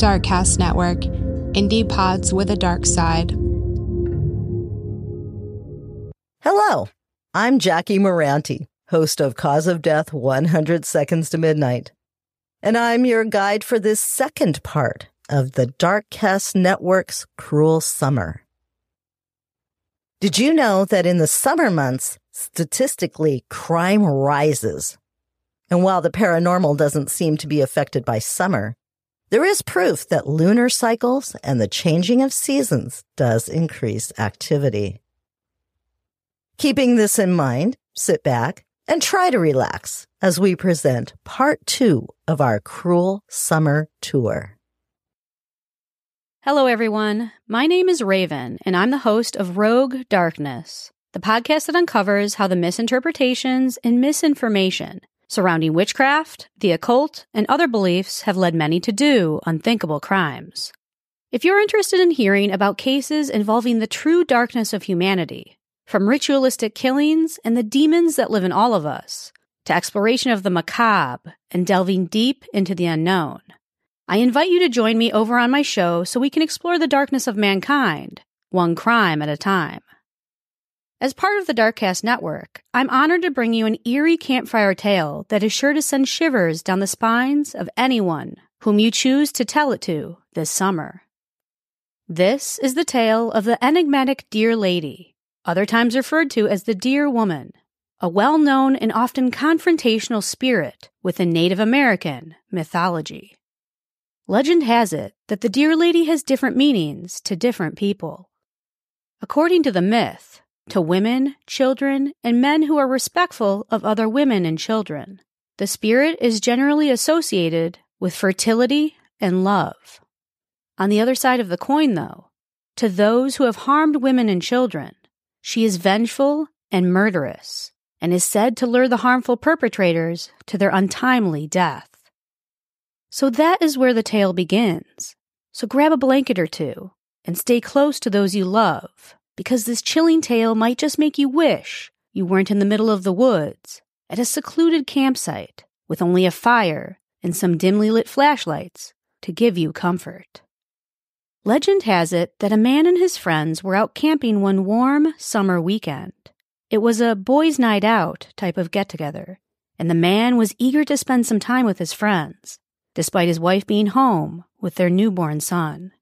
Darkcast Network, indie pods with a dark side. Hello, I'm Jackie Moranti, host of Cause of Death 100 Seconds to Midnight. And I'm your guide for this second part of the Darkcast Network's Cruel Summer. Did you know that in the summer months, statistically, crime rises? And while the paranormal doesn't seem to be affected by summer, there is proof that lunar cycles and the changing of seasons does increase activity. Keeping this in mind, sit back and try to relax as we present part two of our cruel summer tour. Hello, everyone. My name is Raven, and I'm the host of Rogue Darkness, the podcast that uncovers how the misinterpretations and misinformation surrounding witchcraft, the occult, and other beliefs have led many to do unthinkable crimes. If you're interested in hearing about cases involving the true darkness of humanity, from ritualistic killings and the demons that live in all of us, to exploration of the macabre and delving deep into the unknown, I invite you to join me over on my show so we can explore the darkness of mankind, one crime at a time. As part of the Darkcast network, I'm honored to bring you an eerie campfire tale that is sure to send shivers down the spines of anyone whom you choose to tell it to this summer. This is the tale of the enigmatic Deer Lady, other times referred to as the Deer Woman, a well known and often confrontational spirit within Native American mythology. Legend has it that the Deer Lady has different meanings to different people. According to the myth, to women, children, and men who are respectful of other women and children. The spirit is generally associated with fertility and love. On the other side of the coin, though, to those who have harmed women and children, she is vengeful and murderous, and is said to lure the harmful perpetrators to their untimely death. So that is where the tale begins. So grab a blanket or two and stay close to those you love because this chilling tale might just make you wish you weren't in the middle of the woods at a secluded campsite with only a fire and some dimly lit flashlights to give you comfort. Legend has it that a man and his friends were out camping one warm summer weekend. It was a boys' night out type of get together, and the man was eager to spend some time with his friends, despite his wife being home with their newborn son.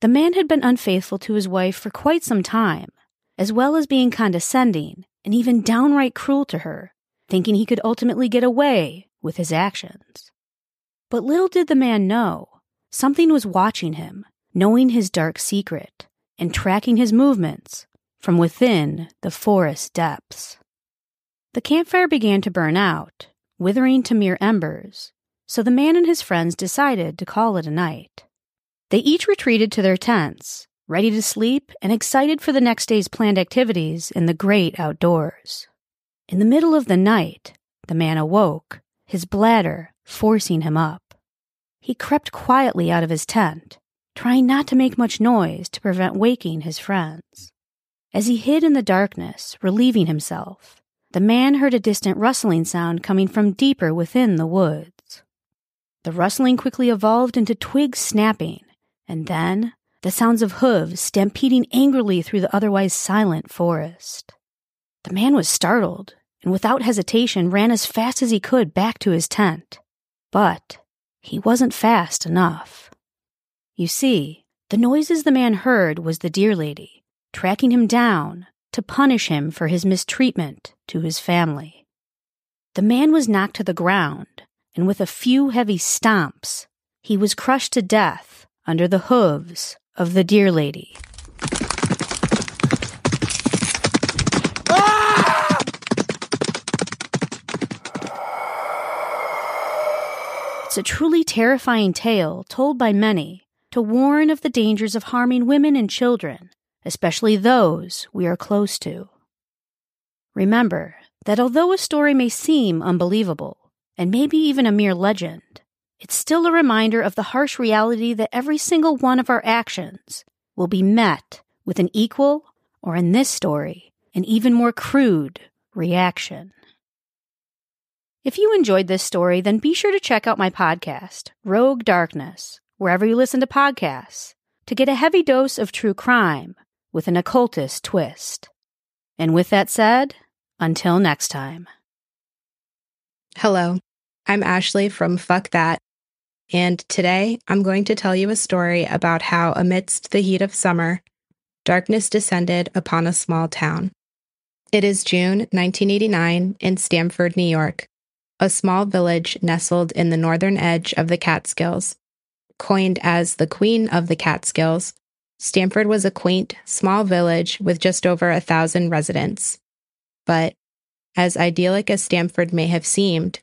The man had been unfaithful to his wife for quite some time, as well as being condescending and even downright cruel to her, thinking he could ultimately get away with his actions. But little did the man know, something was watching him, knowing his dark secret, and tracking his movements from within the forest depths. The campfire began to burn out, withering to mere embers, so the man and his friends decided to call it a night. They each retreated to their tents, ready to sleep and excited for the next day's planned activities in the great outdoors. In the middle of the night, the man awoke, his bladder forcing him up. He crept quietly out of his tent, trying not to make much noise to prevent waking his friends. As he hid in the darkness, relieving himself, the man heard a distant rustling sound coming from deeper within the woods. The rustling quickly evolved into twigs snapping and then the sounds of hooves stampeding angrily through the otherwise silent forest. The man was startled and without hesitation ran as fast as he could back to his tent. But he wasn't fast enough. You see, the noises the man heard was the deer lady, tracking him down to punish him for his mistreatment to his family. The man was knocked to the ground, and with a few heavy stomps, he was crushed to death under the hooves of the deer lady. Ah! It's a truly terrifying tale told by many to warn of the dangers of harming women and children, especially those we are close to. Remember that although a story may seem unbelievable, and maybe even a mere legend, it's still a reminder of the harsh reality that every single one of our actions will be met with an equal, or in this story, an even more crude reaction. If you enjoyed this story, then be sure to check out my podcast, Rogue Darkness, wherever you listen to podcasts, to get a heavy dose of true crime with an occultist twist. And with that said, until next time. Hello, I'm Ashley from Fuck That, and today I'm going to tell you a story about how, amidst the heat of summer, darkness descended upon a small town. It is June 1989 in Stamford, New York, a small village nestled in the northern edge of the Catskills. Coined as the Queen of the Catskills, Stamford was a quaint, small village with just over a thousand residents. But, as idyllic as Stamford may have seemed,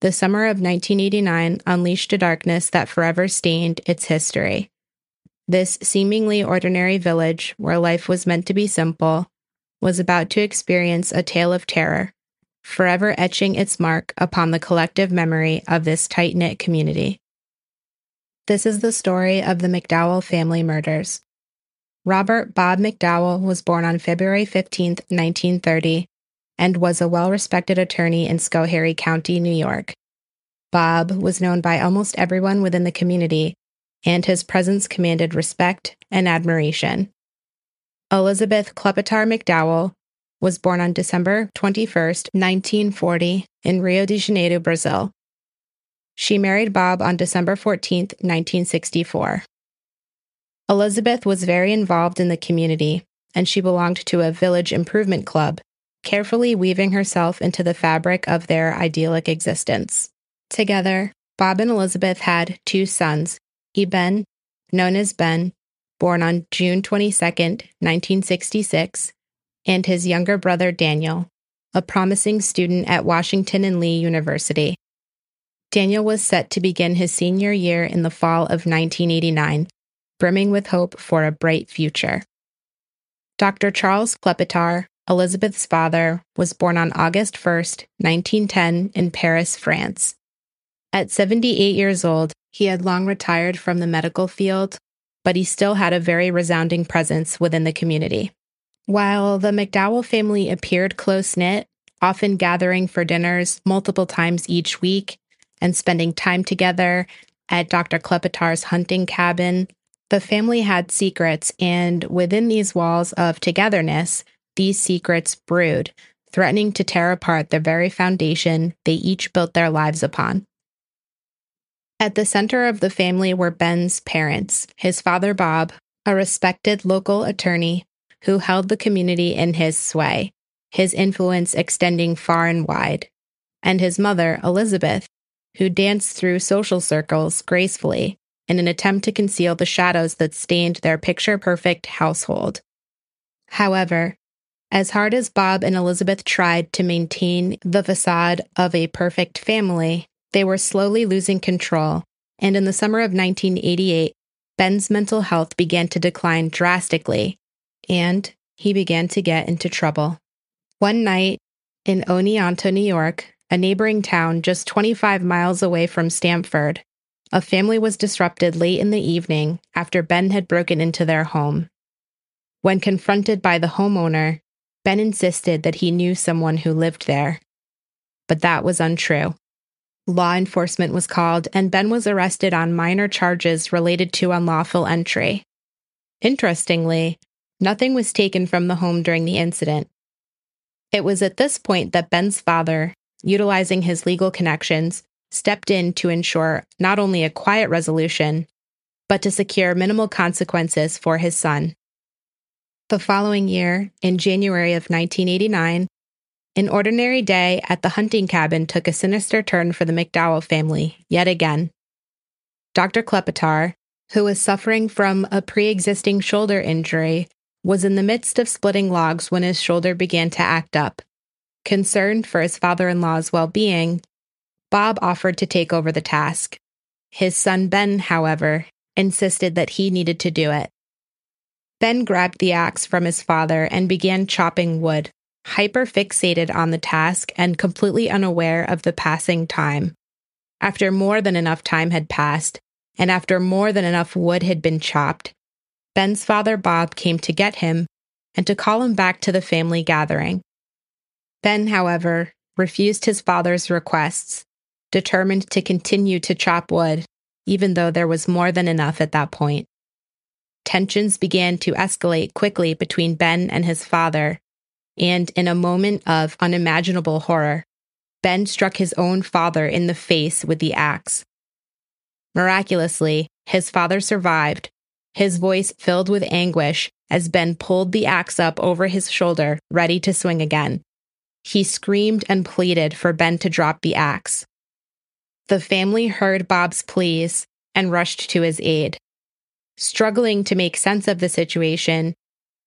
the summer of 1989 unleashed a darkness that forever stained its history. This seemingly ordinary village, where life was meant to be simple, was about to experience a tale of terror, forever etching its mark upon the collective memory of this tight knit community. This is the story of the McDowell family murders. Robert Bob McDowell was born on February 15, 1930, and was a well respected attorney in Schoharie County, New York. Bob was known by almost everyone within the community, and his presence commanded respect and admiration. Elizabeth Klepetar McDowell was born on December 21, 1940, in Rio de Janeiro, Brazil. She married Bob on December 14, 1964. Elizabeth was very involved in the community, and she belonged to a village improvement club, carefully weaving herself into the fabric of their idyllic existence. Together, Bob and Elizabeth had two sons, Eben, known as Ben, born on June 22, 1966, and his younger brother Daniel, a promising student at Washington and Lee University. Daniel was set to begin his senior year in the fall of 1989 brimming with hope for a bright future. Dr. Charles Klepetar, Elizabeth's father, was born on August 1, 1910, in Paris, France. At 78 years old, he had long retired from the medical field, but he still had a very resounding presence within the community. While the McDowell family appeared close knit, often gathering for dinners multiple times each week and spending time together at Dr. Klepetar's hunting cabin, the family had secrets, and within these walls of togetherness, these secrets brewed, threatening to tear apart the very foundation they each built their lives upon. At the center of the family were Ben's parents, his father Bob, a respected local attorney who held the community in his sway, his influence extending far and wide, and his mother, Elizabeth, who danced through social circles gracefully in an attempt to conceal the shadows that stained their picture perfect household. However, as hard as Bob and Elizabeth tried to maintain the facade of a perfect family, they were slowly losing control, and in the summer of 1988, Ben's mental health began to decline drastically, and he began to get into trouble. One night in Oneonta, New York, a neighboring town just 25 miles away from Stamford, a family was disrupted late in the evening after Ben had broken into their home. When confronted by the homeowner, Ben insisted that he knew someone who lived there. But that was untrue. Law enforcement was called, and Ben was arrested on minor charges related to unlawful entry. Interestingly, nothing was taken from the home during the incident. It was at this point that Ben's father, utilizing his legal connections, stepped in to ensure not only a quiet resolution, but to secure minimal consequences for his son. The following year, in January of 1989, an ordinary day at the hunting cabin took a sinister turn for the McDowell family, yet again. Dr. Klepetar, who was suffering from a pre existing shoulder injury, was in the midst of splitting logs when his shoulder began to act up. Concerned for his father in law's well being, Bob offered to take over the task. His son Ben, however, insisted that he needed to do it. Ben grabbed the axe from his father and began chopping wood, hyper fixated on the task and completely unaware of the passing time. After more than enough time had passed, and after more than enough wood had been chopped, Ben's father Bob came to get him and to call him back to the family gathering. Ben, however, refused his father's requests determined to continue to chop wood even though there was more than enough at that point. Tensions began to escalate quickly between Ben and his father, and in a moment of unimaginable horror, Ben struck his own father in the face with the axe. Miraculously, his father survived, his voice filled with anguish as Ben pulled the axe up over his shoulder, ready to swing again. He screamed and pleaded for Ben to drop the axe. The family heard Bob's pleas and rushed to his aid. Struggling to make sense of the situation,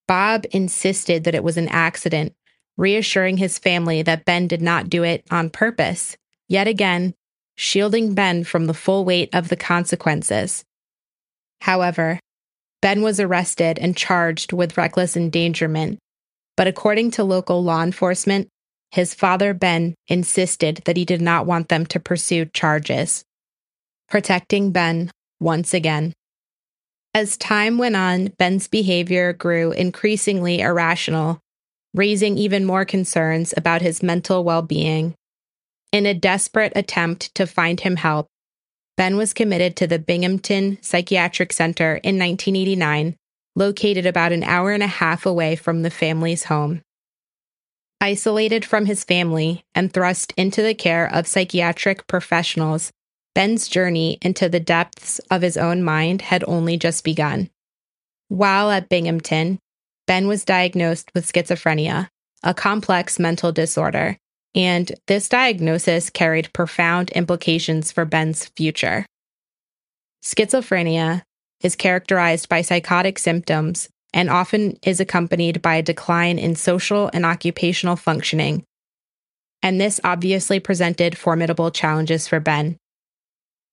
Bob insisted that it was an accident, reassuring his family that Ben did not do it on purpose, yet again, shielding Ben from the full weight of the consequences. However, Ben was arrested and charged with reckless endangerment, but according to local law enforcement, his father, Ben, insisted that he did not want them to pursue charges. Protecting Ben once again. As time went on, Ben's behavior grew increasingly irrational, raising even more concerns about his mental well being. In a desperate attempt to find him help, Ben was committed to the Binghamton Psychiatric Center in 1989, located about an hour and a half away from the family's home. Isolated from his family and thrust into the care of psychiatric professionals, Ben's journey into the depths of his own mind had only just begun. While at Binghamton, Ben was diagnosed with schizophrenia, a complex mental disorder, and this diagnosis carried profound implications for Ben's future. Schizophrenia is characterized by psychotic symptoms and often is accompanied by a decline in social and occupational functioning. And this obviously presented formidable challenges for Ben.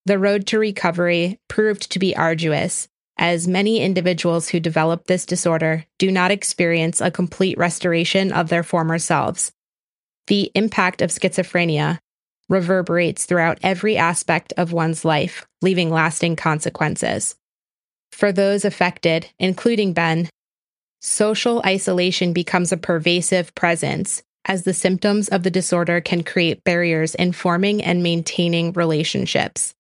The road to recovery proved to be arduous, as many individuals who develop this disorder do not experience a complete restoration of their former selves. The impact of schizophrenia reverberates throughout every aspect of one's life, leaving lasting consequences. For those affected, including Ben, social isolation becomes a pervasive presence as the symptoms of the disorder can create barriers in forming and maintaining relationships.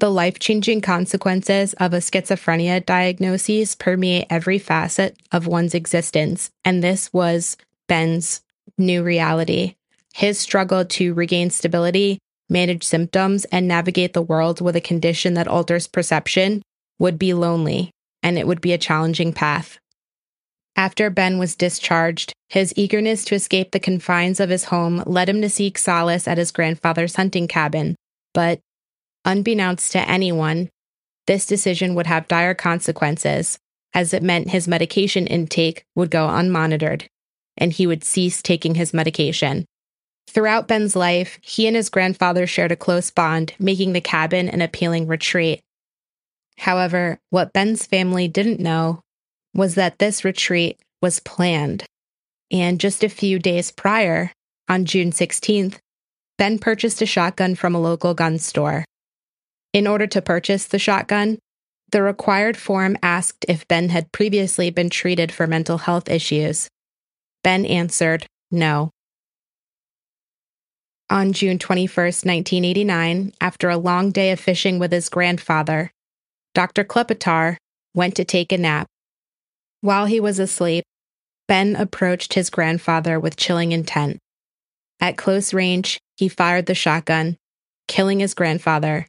The life changing consequences of a schizophrenia diagnosis permeate every facet of one's existence, and this was Ben's new reality. His struggle to regain stability, manage symptoms, and navigate the world with a condition that alters perception would be lonely, and it would be a challenging path. After Ben was discharged, his eagerness to escape the confines of his home led him to seek solace at his grandfather's hunting cabin. But, unbeknownst to anyone, this decision would have dire consequences, as it meant his medication intake would go unmonitored, and he would cease taking his medication. Throughout Ben's life, he and his grandfather shared a close bond, making the cabin an appealing retreat. However, what Ben's family didn't know was that this retreat was planned. And just a few days prior, on June 16th, Ben purchased a shotgun from a local gun store. In order to purchase the shotgun, the required form asked if Ben had previously been treated for mental health issues. Ben answered no. On June 21, 1989, after a long day of fishing with his grandfather, Dr. Klepetar went to take a nap. While he was asleep, Ben approached his grandfather with chilling intent. At close range, he fired the shotgun, killing his grandfather.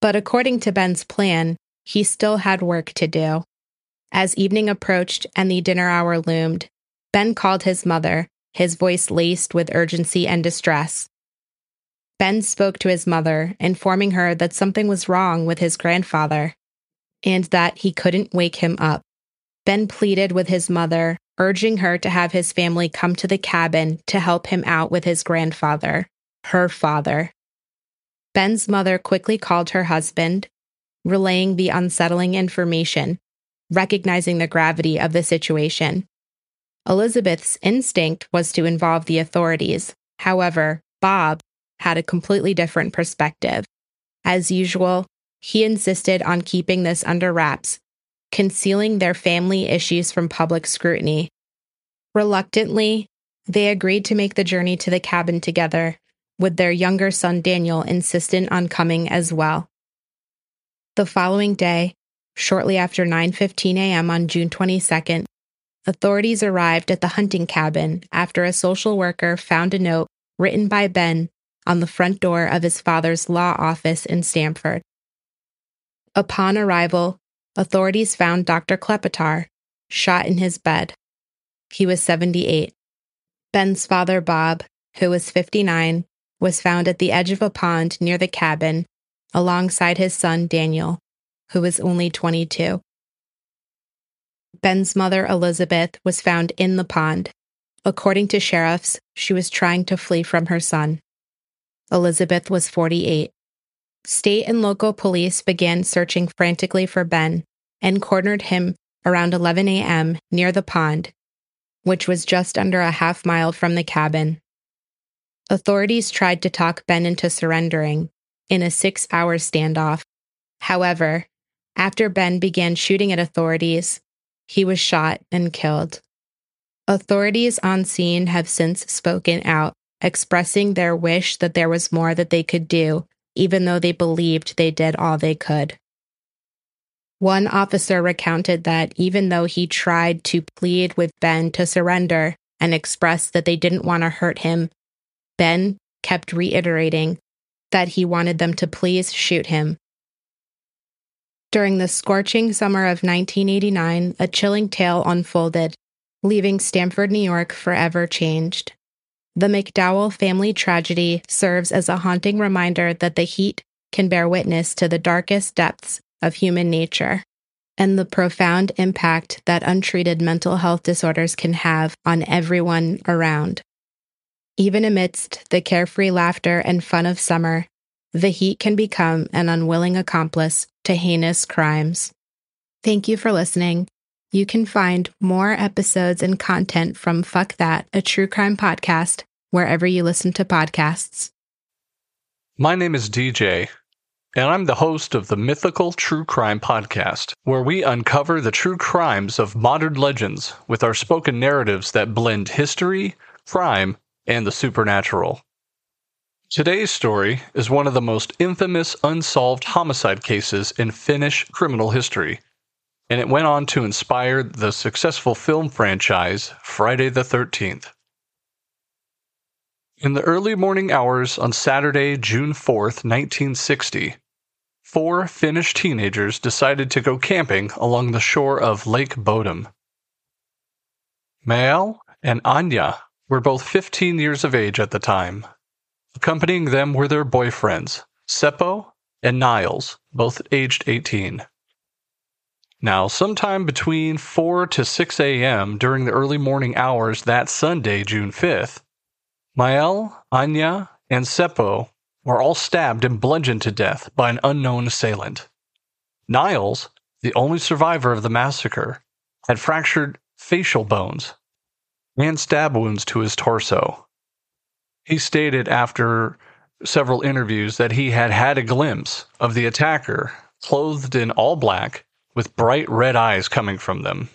But according to Ben's plan, he still had work to do. As evening approached and the dinner hour loomed, Ben called his mother, his voice laced with urgency and distress. Ben spoke to his mother, informing her that something was wrong with his grandfather and that he couldn't wake him up. Ben pleaded with his mother, urging her to have his family come to the cabin to help him out with his grandfather, her father. Ben's mother quickly called her husband, relaying the unsettling information, recognizing the gravity of the situation. Elizabeth's instinct was to involve the authorities. However, Bob had a completely different perspective. As usual, he insisted on keeping this under wraps, concealing their family issues from public scrutiny. Reluctantly, they agreed to make the journey to the cabin together, with their younger son Daniel insistent on coming as well. The following day, shortly after 9:15 a.m. on June 22nd, authorities arrived at the hunting cabin after a social worker found a note written by Ben on the front door of his father's law office in Stamford. Upon arrival, authorities found Dr. Klepetar shot in his bed. He was 78. Ben's father, Bob, who was 59, was found at the edge of a pond near the cabin alongside his son Daniel, who was only 22. Ben's mother, Elizabeth, was found in the pond. According to sheriffs, she was trying to flee from her son. Elizabeth was 48. State and local police began searching frantically for Ben and cornered him around 11 a.m. near the pond, which was just under a half mile from the cabin. Authorities tried to talk Ben into surrendering, in a six hour standoff. However, after Ben began shooting at authorities, he was shot and killed. Authorities on scene have since spoken out, expressing their wish that there was more that they could do, even though they believed they did all they could. One officer recounted that even though he tried to plead with Ben to surrender and express that they didn't want to hurt him, Ben kept reiterating that he wanted them to please shoot him. During the scorching summer of 1989, a chilling tale unfolded, leaving Stamford, New York forever changed. The McDowell family tragedy serves as a haunting reminder that the heat can bear witness to the darkest depths of human nature and the profound impact that untreated mental health disorders can have on everyone around. Even amidst the carefree laughter and fun of summer, the heat can become an unwilling accomplice to heinous crimes. Thank you for listening. You can find more episodes and content from Fuck That, a true crime podcast, wherever you listen to podcasts. My name is DJ, and I'm the host of the Mythical True Crime Podcast, where we uncover the true crimes of modern legends with our spoken narratives that blend history, crime, and the supernatural. Today's story is one of the most infamous unsolved homicide cases in Finnish criminal history, and it went on to inspire the successful film franchise Friday the 13th. In the early morning hours on Saturday, June 4th, 1960, four Finnish teenagers decided to go camping along the shore of Lake Bodom. Mael and Anya were both 15 years of age at the time. Accompanying them were their boyfriends, Seppo and Niles, both aged 18. Now, sometime between 4 to 6 a.m. during the early morning hours that Sunday, June 5th, Mael, Anya, and Seppo were all stabbed and bludgeoned to death by an unknown assailant. Niles, the only survivor of the massacre, had fractured facial bones and stab wounds to his torso. He stated after several interviews that he had had a glimpse of the attacker clothed in all black with bright red eyes coming from them.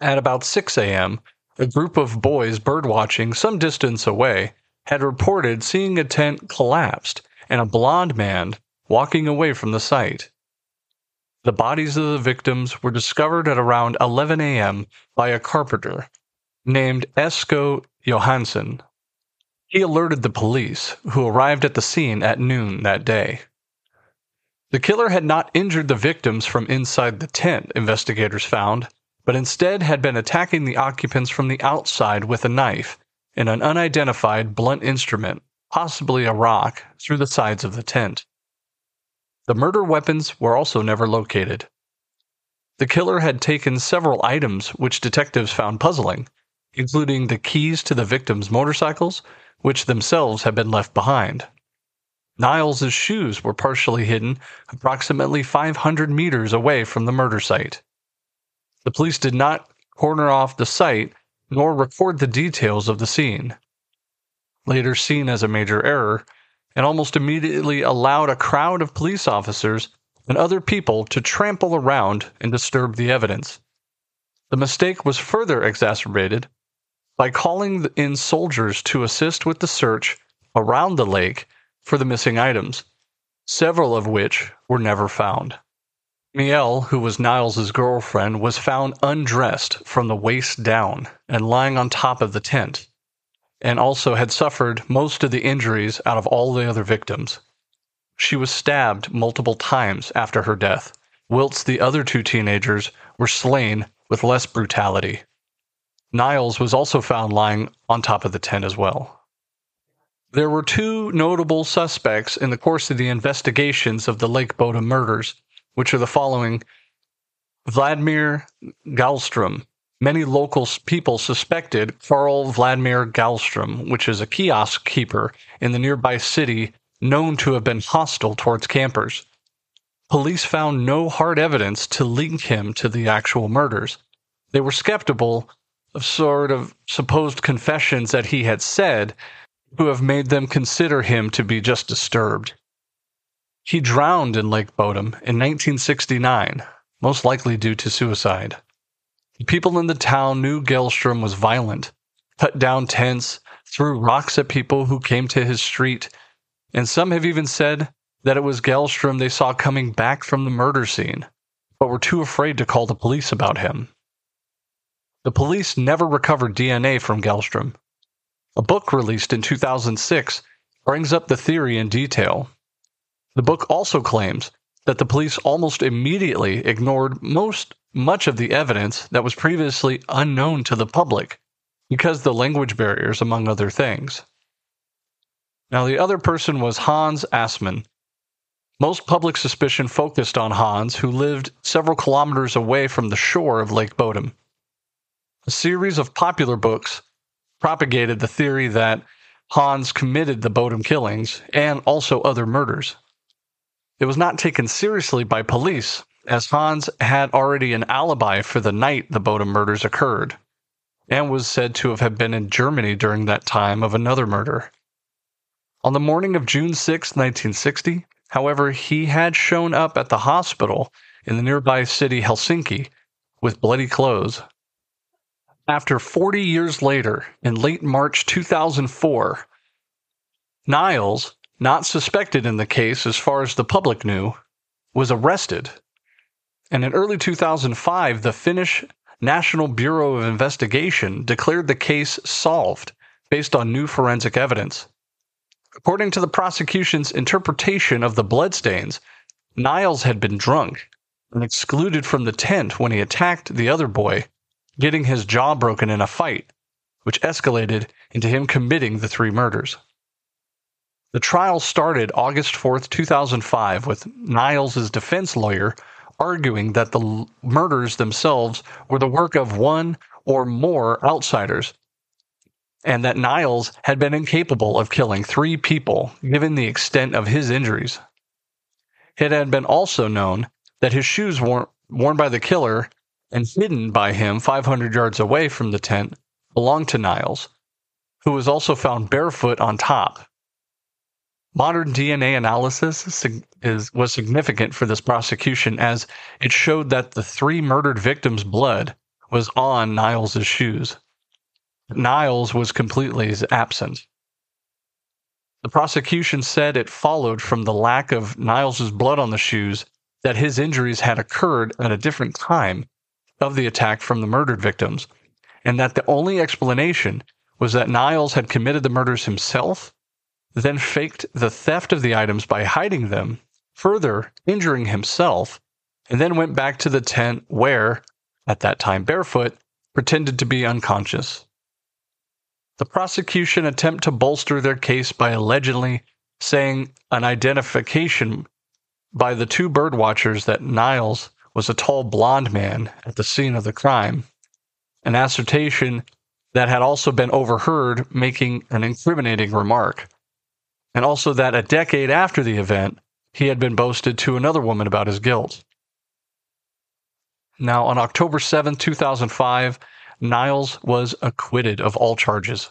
At about 6 a.m., a group of boys birdwatching some distance away had reported seeing a tent collapsed and a blond man walking away from the site. The bodies of the victims were discovered at around 11 a.m. by a carpenter named Esko Johansson. He alerted the police, who arrived at the scene at noon that day. The killer had not injured the victims from inside the tent, investigators found, but instead had been attacking the occupants from the outside with a knife and an unidentified blunt instrument, possibly a rock, through the sides of the tent. The murder weapons were also never located. The killer had taken several items which detectives found puzzling, including the keys to the victims' motorcycles, which themselves had been left behind. Niles's shoes were partially hidden approximately 500 meters away from the murder site. The police did not corner off the site nor record the details of the scene. Later seen as a major error, and almost immediately allowed a crowd of police officers and other people to trample around and disturb the evidence. The mistake was further exacerbated by calling in soldiers to assist with the search around the lake for the missing items. several of which were never found. Miel, who was Niles's girlfriend, was found undressed from the waist down and lying on top of the tent, and also had suffered most of the injuries out of all the other victims. She was stabbed multiple times after her death, whilst the other two teenagers were slain with less brutality. Niles was also found lying on top of the tent as well. There were two notable suspects in the course of the investigations of the Lake Bodom murders which are the following Vladimir Gyllström. Many local people suspected Karl Vladimir Gyllström, which is a kiosk keeper in the nearby city known to have been hostile towards campers. Police found no hard evidence to link him to the actual murders. They were skeptical sort of supposed confessions that he had said, who have made them consider him to be just disturbed. He drowned in Lake Bodom in 1969, most likely due to suicide. The people in the town knew Gyllström was violent, cut down tents, threw rocks at people who came to his street, and some have even said that it was Gyllström they saw coming back from the murder scene, but were too afraid to call the police about him. The police never recovered DNA from Gyllström. A book released in 2006 brings up the theory in detail the book also claims that the police almost immediately ignored most much of the evidence that was previously unknown to the public because the language barriers among other things. Now the other person was Hans Assmann. Most public suspicion focused on Hans, who lived several kilometers away from the shore of Lake Bodom. A series of popular books propagated the theory that Hans committed the Bodom killings and also other murders. It was not taken seriously by police, as Hans had already an alibi for the night the Bodom murders occurred, and was said to have been in Germany during that time of another murder. On the morning of June 6, 1960, however, he had shown up at the hospital in the nearby city Helsinki with bloody clothes. After 40 years later, in late March 2004, Niles, not suspected in the case as far as the public knew, was arrested. And in early 2005, the Finnish National Bureau of Investigation declared the case solved based on new forensic evidence. According to the prosecution's interpretation of the bloodstains, Niles had been drunk and excluded from the tent when he attacked the other boy, getting his jaw broken in a fight, which escalated into him committing the three murders. The trial started August 4th, 2005, with Niles' defense lawyer arguing that the murders themselves were the work of one or more outsiders, and that Niles had been incapable of killing three people given the extent of his injuries. It had been also known that his shoes worn, worn by the killer and hidden by him 500 yards away from the tent belonged to Niles, who was also found barefoot on top. Modern DNA analysis is, was significant for this prosecution as it showed that the three murdered victims' blood was on Niles' shoes. Niles was completely absent. The prosecution said it followed from the lack of Niles' blood on the shoes that his injuries had occurred at a different time of the attack from the murdered victims, and that the only explanation was that Niles had committed the murders himself then faked the theft of the items by hiding them, further injuring himself, and then went back to the tent where, at that time barefoot, pretended to be unconscious. The prosecution attempt to bolster their case by allegedly saying an identification by the two bird watchers that Niles was a tall blond man at the scene of the crime, an assertion that had also been overheard making an incriminating remark and also that a decade after the event, he had been boasted to another woman about his guilt. Now, on October 7, 2005, Niles was acquitted of all charges.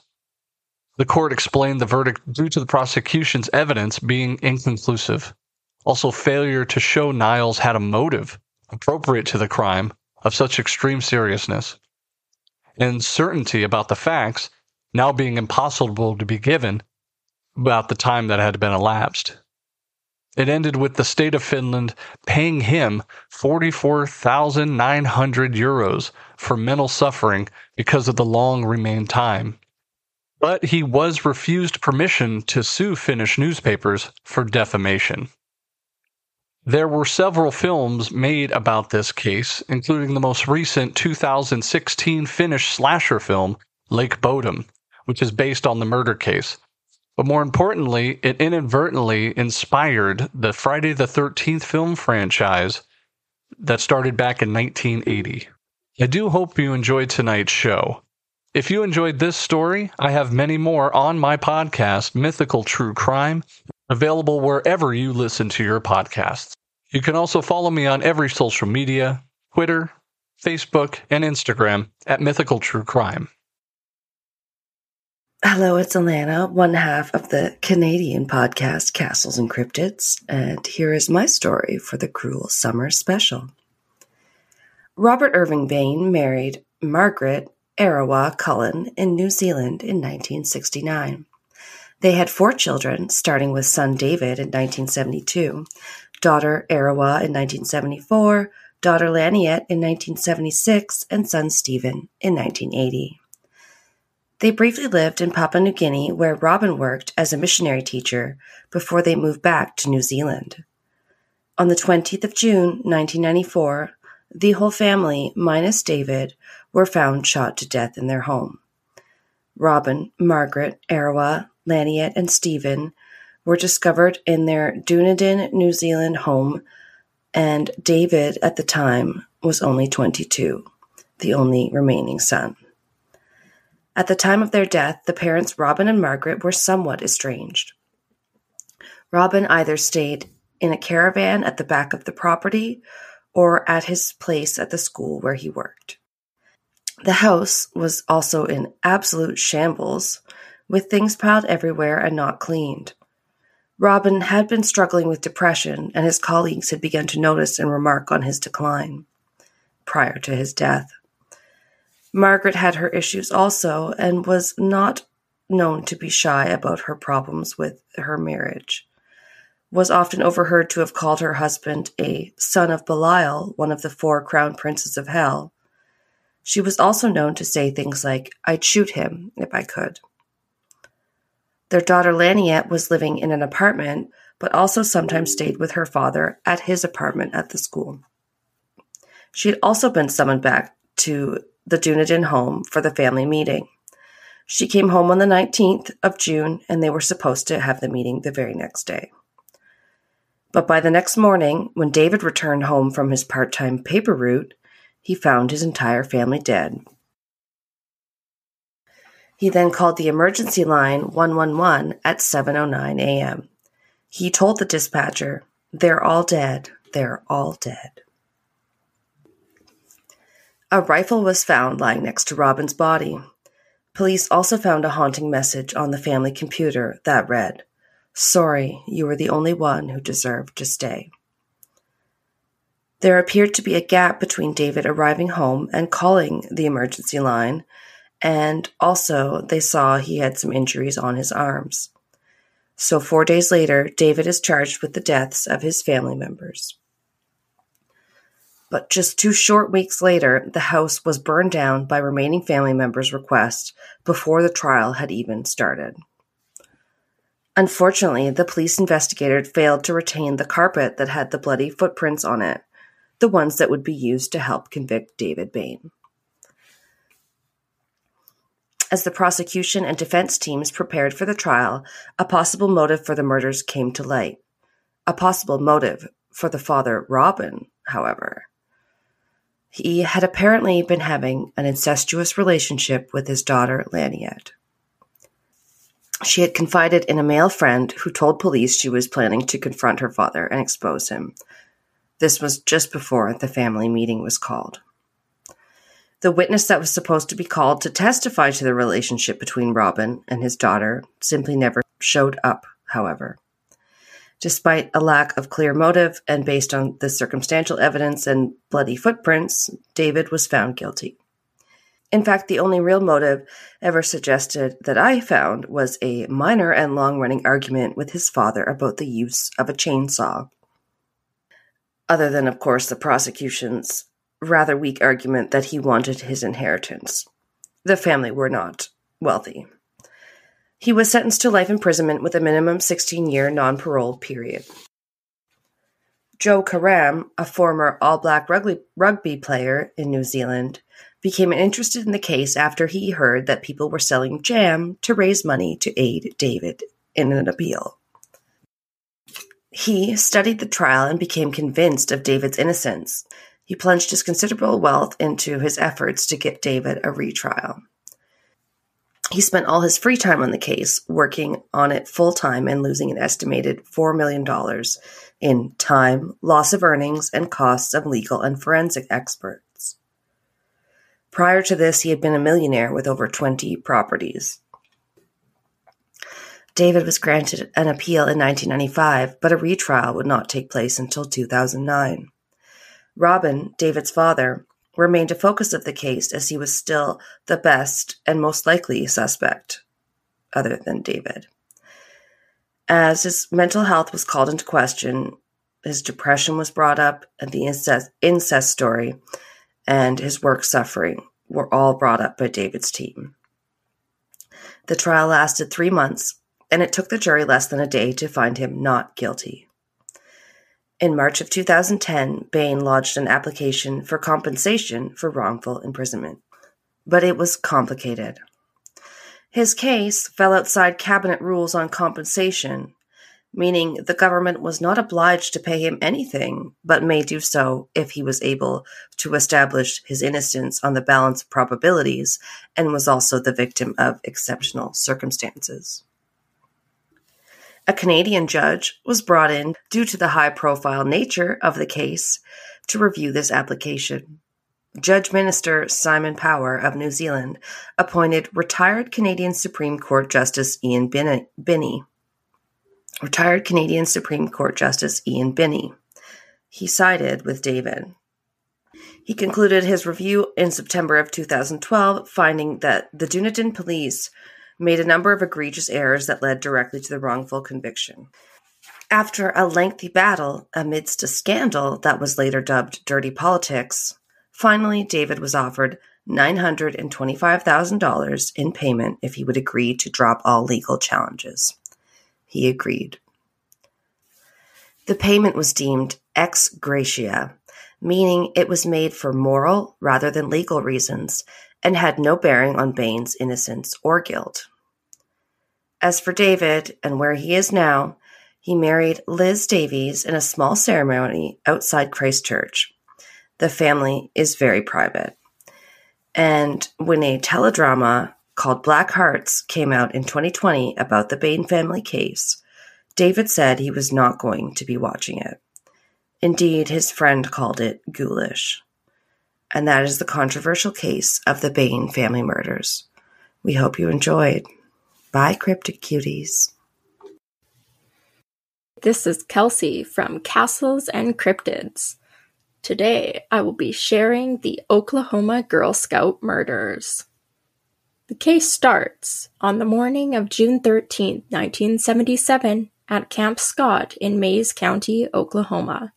The court explained the verdict due to the prosecution's evidence being inconclusive, also, failure to show Niles had a motive appropriate to the crime of such extreme seriousness, and certainty about the facts now being impossible to be given about the time that had been elapsed. It ended with the state of Finland paying him 44,900 euros for mental suffering because of the long remain time. But he was refused permission to sue Finnish newspapers for defamation. There were several films made about this case, including the most recent 2016 Finnish slasher film, Lake Bodom, which is based on the murder case. But more importantly, it inadvertently inspired the Friday the 13th film franchise that started back in 1980. I do hope you enjoyed tonight's show. If you enjoyed this story, I have many more on my podcast, Mythical True Crime, available wherever you listen to your podcasts. You can also follow me on every social media Twitter, Facebook, and Instagram at Mythical True Crime. Hello, it's Alana, one half of the Canadian podcast Castles and Cryptids, and here is my story for the Cruel Summer Special. Robert Irving Bain married Margaret Arawa Cullen in New Zealand in 1969. They had four children, starting with son David in 1972, daughter Arawa in 1974, daughter Laniet in 1976, and son Stephen in 1980. They briefly lived in Papua New Guinea, where Robin worked as a missionary teacher before they moved back to New Zealand. On the 20th of June, 1994, the whole family, minus David, were found shot to death in their home. Robin, Margaret, Arawa, Laniet, and Stephen were discovered in their Dunedin, New Zealand home, and David at the time was only 22, the only remaining son. At the time of their death, the parents Robin and Margaret were somewhat estranged. Robin either stayed in a caravan at the back of the property or at his place at the school where he worked. The house was also in absolute shambles, with things piled everywhere and not cleaned. Robin had been struggling with depression, and his colleagues had begun to notice and remark on his decline prior to his death. Margaret had her issues also and was not known to be shy about her problems with her marriage. Was often overheard to have called her husband a son of Belial, one of the four crown princes of hell. She was also known to say things like, I'd shoot him if I could. Their daughter Laniet was living in an apartment, but also sometimes stayed with her father at his apartment at the school. She had also been summoned back to the Dunedin home for the family meeting. She came home on the 19th of June and they were supposed to have the meeting the very next day. But by the next morning, when David returned home from his part time paper route, he found his entire family dead. He then called the emergency line 111 at 7:09 a.m. He told the dispatcher, "They're all dead. They're all dead." A rifle was found lying next to Robin's body. Police also found a haunting message on the family computer that read, Sorry, you were the only one who deserved to stay. There appeared to be a gap between David arriving home and calling the emergency line, and also they saw he had some injuries on his arms. So, four days later, David is charged with the deaths of his family members. But just two short weeks later, the house was burned down by remaining family members' request before the trial had even started. Unfortunately, the police investigator failed to retain the carpet that had the bloody footprints on it, the ones that would be used to help convict David Bain. As the prosecution and defense teams prepared for the trial, a possible motive for the murders came to light. A possible motive for the father, Robin, however. He had apparently been having an incestuous relationship with his daughter, Laniet. She had confided in a male friend who told police she was planning to confront her father and expose him. This was just before the family meeting was called. The witness that was supposed to be called to testify to the relationship between Robin and his daughter simply never showed up, however. Despite a lack of clear motive and based on the circumstantial evidence and bloody footprints, David was found guilty. In fact, the only real motive ever suggested that I found was a minor and long running argument with his father about the use of a chainsaw. Other than, of course, the prosecution's rather weak argument that he wanted his inheritance. The family were not wealthy. He was sentenced to life imprisonment with a minimum 16 year non parole period. Joe Karam, a former All Black rugby, rugby player in New Zealand, became interested in the case after he heard that people were selling jam to raise money to aid David in an appeal. He studied the trial and became convinced of David's innocence. He plunged his considerable wealth into his efforts to get David a retrial. He spent all his free time on the case, working on it full time and losing an estimated $4 million in time, loss of earnings, and costs of legal and forensic experts. Prior to this, he had been a millionaire with over 20 properties. David was granted an appeal in 1995, but a retrial would not take place until 2009. Robin, David's father, remained a focus of the case as he was still the best and most likely suspect, other than David. As his mental health was called into question, his depression was brought up, and the incest, incest story and his work suffering were all brought up by David's team. The trial lasted three months, and it took the jury less than a day to find him not guilty. In March of 2010, Bain lodged an application for compensation for wrongful imprisonment. But it was complicated. His case fell outside cabinet rules on compensation, meaning the government was not obliged to pay him anything, but may do so if he was able to establish his innocence on the balance of probabilities and was also the victim of exceptional circumstances. A Canadian judge was brought in due to the high profile nature of the case to review this application. Judge Minister Simon Power of New Zealand appointed retired Canadian Supreme Court Justice Ian Binnie. Retired Canadian Supreme Court Justice Ian Binnie. He sided with David. He concluded his review in September of 2012, finding that the Dunedin police made a number of egregious errors that led directly to the wrongful conviction. After a lengthy battle amidst a scandal that was later dubbed dirty politics, finally David was offered $925,000 in payment if he would agree to drop all legal challenges. He agreed. The payment was deemed ex gratia, meaning it was made for moral rather than legal reasons and had no bearing on Bain's innocence or guilt. As for David and where he is now, he married Liz Davies in a small ceremony outside Christchurch. The family is very private. And when a teledrama called Black Hearts came out in 2020 about the Bain family case, David said he was not going to be watching it. Indeed, his friend called it ghoulish and that is the controversial case of the Bain family murders. We hope you enjoyed. Bye, cryptic cuties. This is Kelsey from Castles and Cryptids. Today, I will be sharing the Oklahoma Girl Scout murders. The case starts on the morning of June 13, 1977, at Camp Scott in Mayes County, Oklahoma.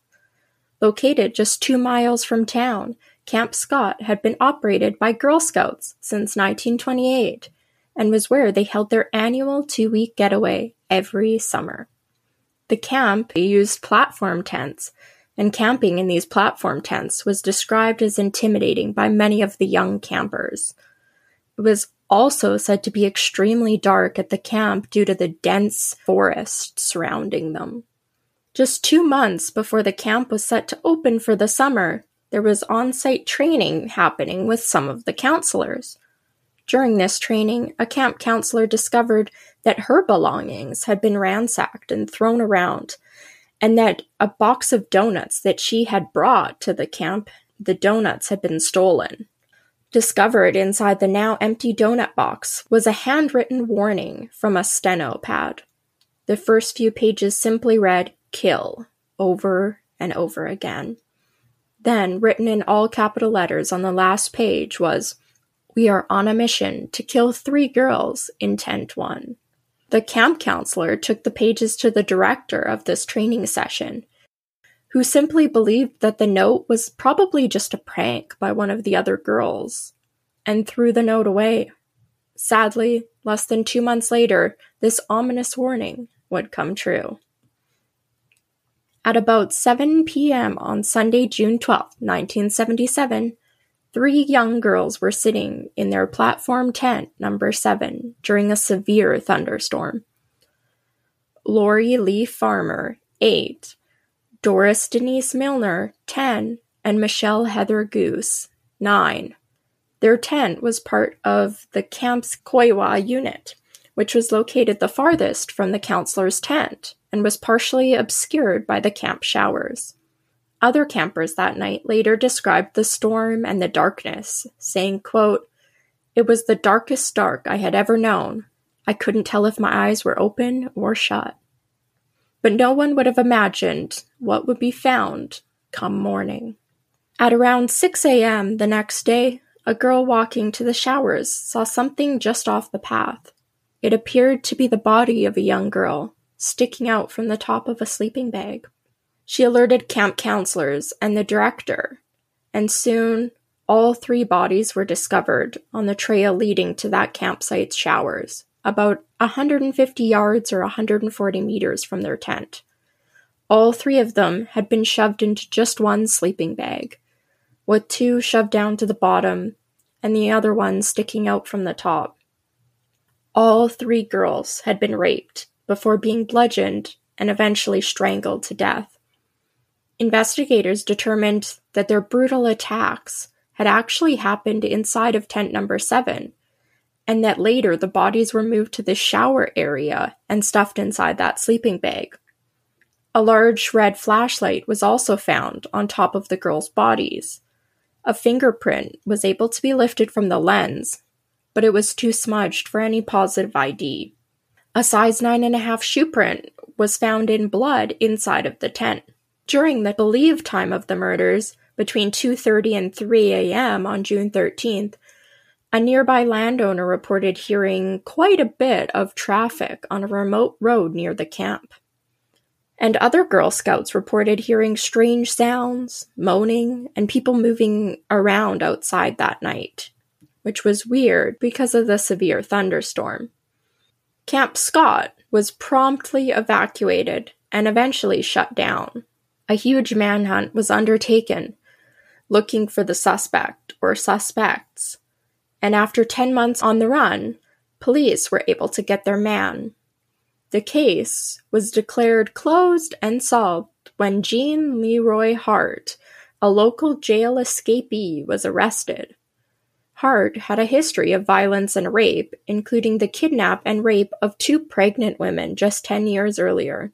Located just two miles from town, Camp Scott had been operated by Girl Scouts since 1928 and was where they held their annual two week getaway every summer. The camp used platform tents, and camping in these platform tents was described as intimidating by many of the young campers. It was also said to be extremely dark at the camp due to the dense forest surrounding them. Just two months before the camp was set to open for the summer, there was on site training happening with some of the counselors. During this training, a camp counselor discovered that her belongings had been ransacked and thrown around, and that a box of donuts that she had brought to the camp, the donuts had been stolen. Discovered inside the now empty donut box was a handwritten warning from a steno pad. The first few pages simply read, Kill, over and over again. Then, written in all capital letters on the last page was, We are on a mission to kill three girls in Tent 1. The camp counselor took the pages to the director of this training session, who simply believed that the note was probably just a prank by one of the other girls, and threw the note away. Sadly, less than two months later, this ominous warning would come true. At about 7 p.m. on Sunday, June 12, 1977, three young girls were sitting in their platform tent number 7 during a severe thunderstorm. Lori Lee Farmer, 8, Doris Denise Milner, 10, and Michelle Heather Guse, 9. Their tent was part of the camp's Kiowa unit, which was located the farthest from the counselor's tent and was partially obscured by the camp showers. Other campers that night later described the storm and the darkness, saying, quote, It was the darkest dark I had ever known. I couldn't tell if my eyes were open or shut. But no one would have imagined what would be found come morning. At around 6 a.m. the next day, a girl walking to the showers saw something just off the path. It appeared to be the body of a young girl, sticking out from the top of a sleeping bag. She alerted camp counselors and the director, and soon all three bodies were discovered on the trail leading to that campsite's showers, about 150 yards or 140 meters from their tent. All three of them had been shoved into just one sleeping bag with two shoved down to the bottom and the other one sticking out from the top. All three girls had been raped before being bludgeoned and eventually strangled to death. Investigators determined that their brutal attacks had actually happened inside of tent number 7, and that later the bodies were moved to the shower area and stuffed inside that sleeping bag. A large red flashlight was also found on top of the girls' bodies, a fingerprint was able to be lifted from the lens, but it was too smudged for any positive ID. A size 9.5 shoe print was found in blood inside of the tent. During the believed time of the murders, between 2:30 and 3 a.m. on June 13th, a nearby landowner reported hearing quite a bit of traffic on a remote road near the camp and other Girl Scouts reported hearing strange sounds, moaning, and people moving around outside that night, which was weird because of the severe thunderstorm. Camp Scott was promptly evacuated and eventually shut down. A huge manhunt was undertaken, looking for the suspect or suspects, and after 10 months on the run, police were able to get their man, the case was declared closed and solved when Gene Leroy Hart, a local jail escapee, was arrested. Hart had a history of violence and rape, including the kidnap and rape of two pregnant women just 10 years earlier.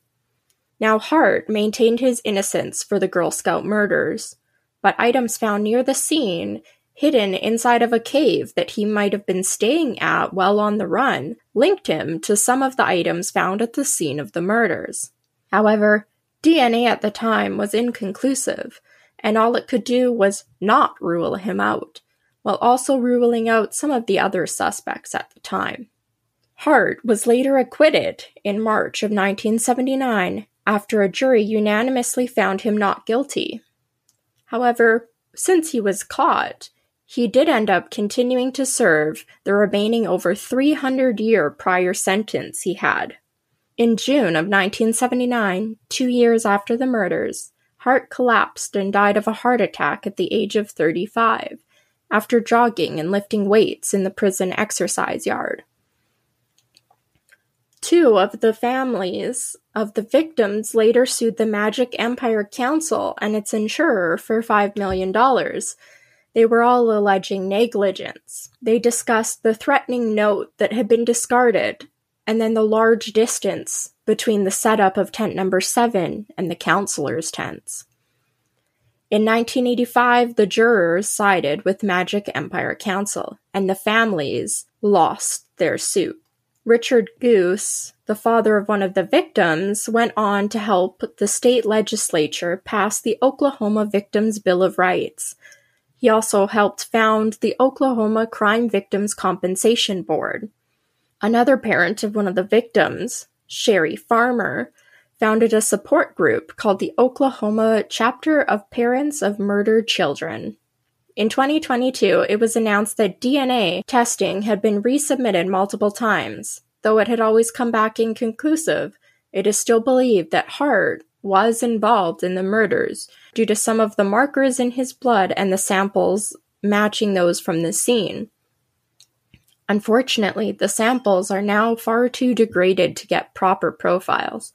Now, Hart maintained his innocence for the Girl Scout murders, but items found near the scene hidden inside of a cave that he might have been staying at while on the run, linked him to some of the items found at the scene of the murders. However, DNA at the time was inconclusive, and all it could do was not rule him out, while also ruling out some of the other suspects at the time. Hart was later acquitted in March of 1979 after a jury unanimously found him not guilty. However, since he was caught, he did end up continuing to serve the remaining over 300 year prior sentence he had. In June of 1979, two years after the murders, Hart collapsed and died of a heart attack at the age of 35 after jogging and lifting weights in the prison exercise yard. Two of the families of the victims later sued the Magic Empire Council and its insurer for $5 million, they were all alleging negligence. They discussed the threatening note that had been discarded, and then the large distance between the setup of tent number 7 and the counselors' tents. In 1985, the jurors sided with Magic Empire Council, and the families lost their suit. Richard Guse, the father of one of the victims, went on to help the state legislature pass the Oklahoma Victims' Bill of Rights, He also helped found the Oklahoma Crime Victims Compensation Board. Another parent of one of the victims, Sherry Farmer, founded a support group called the Oklahoma Chapter of Parents of Murdered Children. In 2022, it was announced that DNA testing had been resubmitted multiple times. Though it had always come back inconclusive, it is still believed that Hart was involved in the murders due to some of the markers in his blood and the samples matching those from the scene. Unfortunately, the samples are now far too degraded to get proper profiles,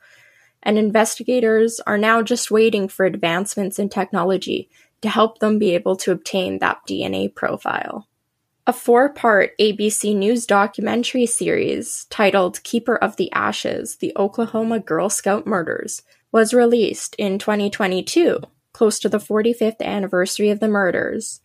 and investigators are now just waiting for advancements in technology to help them be able to obtain that DNA profile. A four part ABC News documentary series titled Keeper of the Ashes The Oklahoma Girl Scout Murders was released in 2022, close to the 45th anniversary of the murders.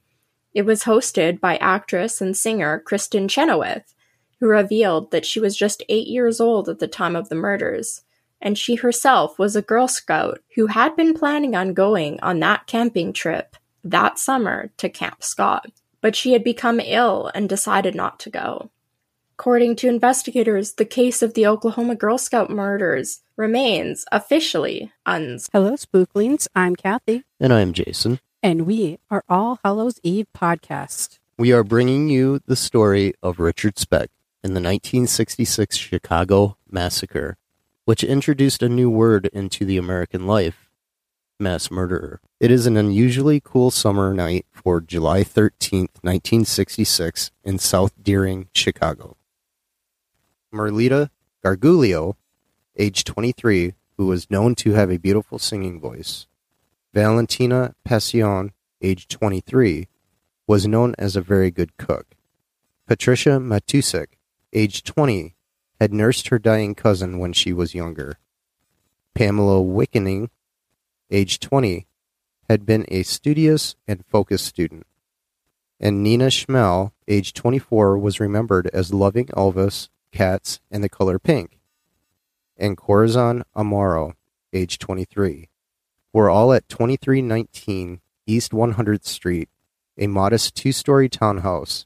It was hosted by actress and singer Kristin Chenoweth, who revealed that she was just eight years old at the time of the murders and she herself was a Girl Scout who had been planning on going on that camping trip that summer to Camp Scott, but she had become ill and decided not to go. According to investigators, the case of the Oklahoma Girl Scout murders remains officially unsolved. Hello, Spooklings. I'm Kathy. And I'm Jason. And we are All Hallows Eve podcast. We are bringing you the story of Richard Speck in the 1966 Chicago Massacre which introduced a new word into the American life mass murderer. It is an unusually cool summer night for July 13th, 1966, in South Deering, Chicago. Merlita Gargullo, age 23, who was known to have a beautiful singing voice, Valentina Pasion, age 23, was known as a very good cook. Patricia Matusek, age 20, had nursed her dying cousin when she was younger. Pamela Wilkening, age 20, had been a studious and focused student. And Nina Schmale, age 24, was remembered as loving Elvis, cats, and the color pink. And Corazon Amurao, age 23, were all at 2319 East 100th Street, a modest two story townhouse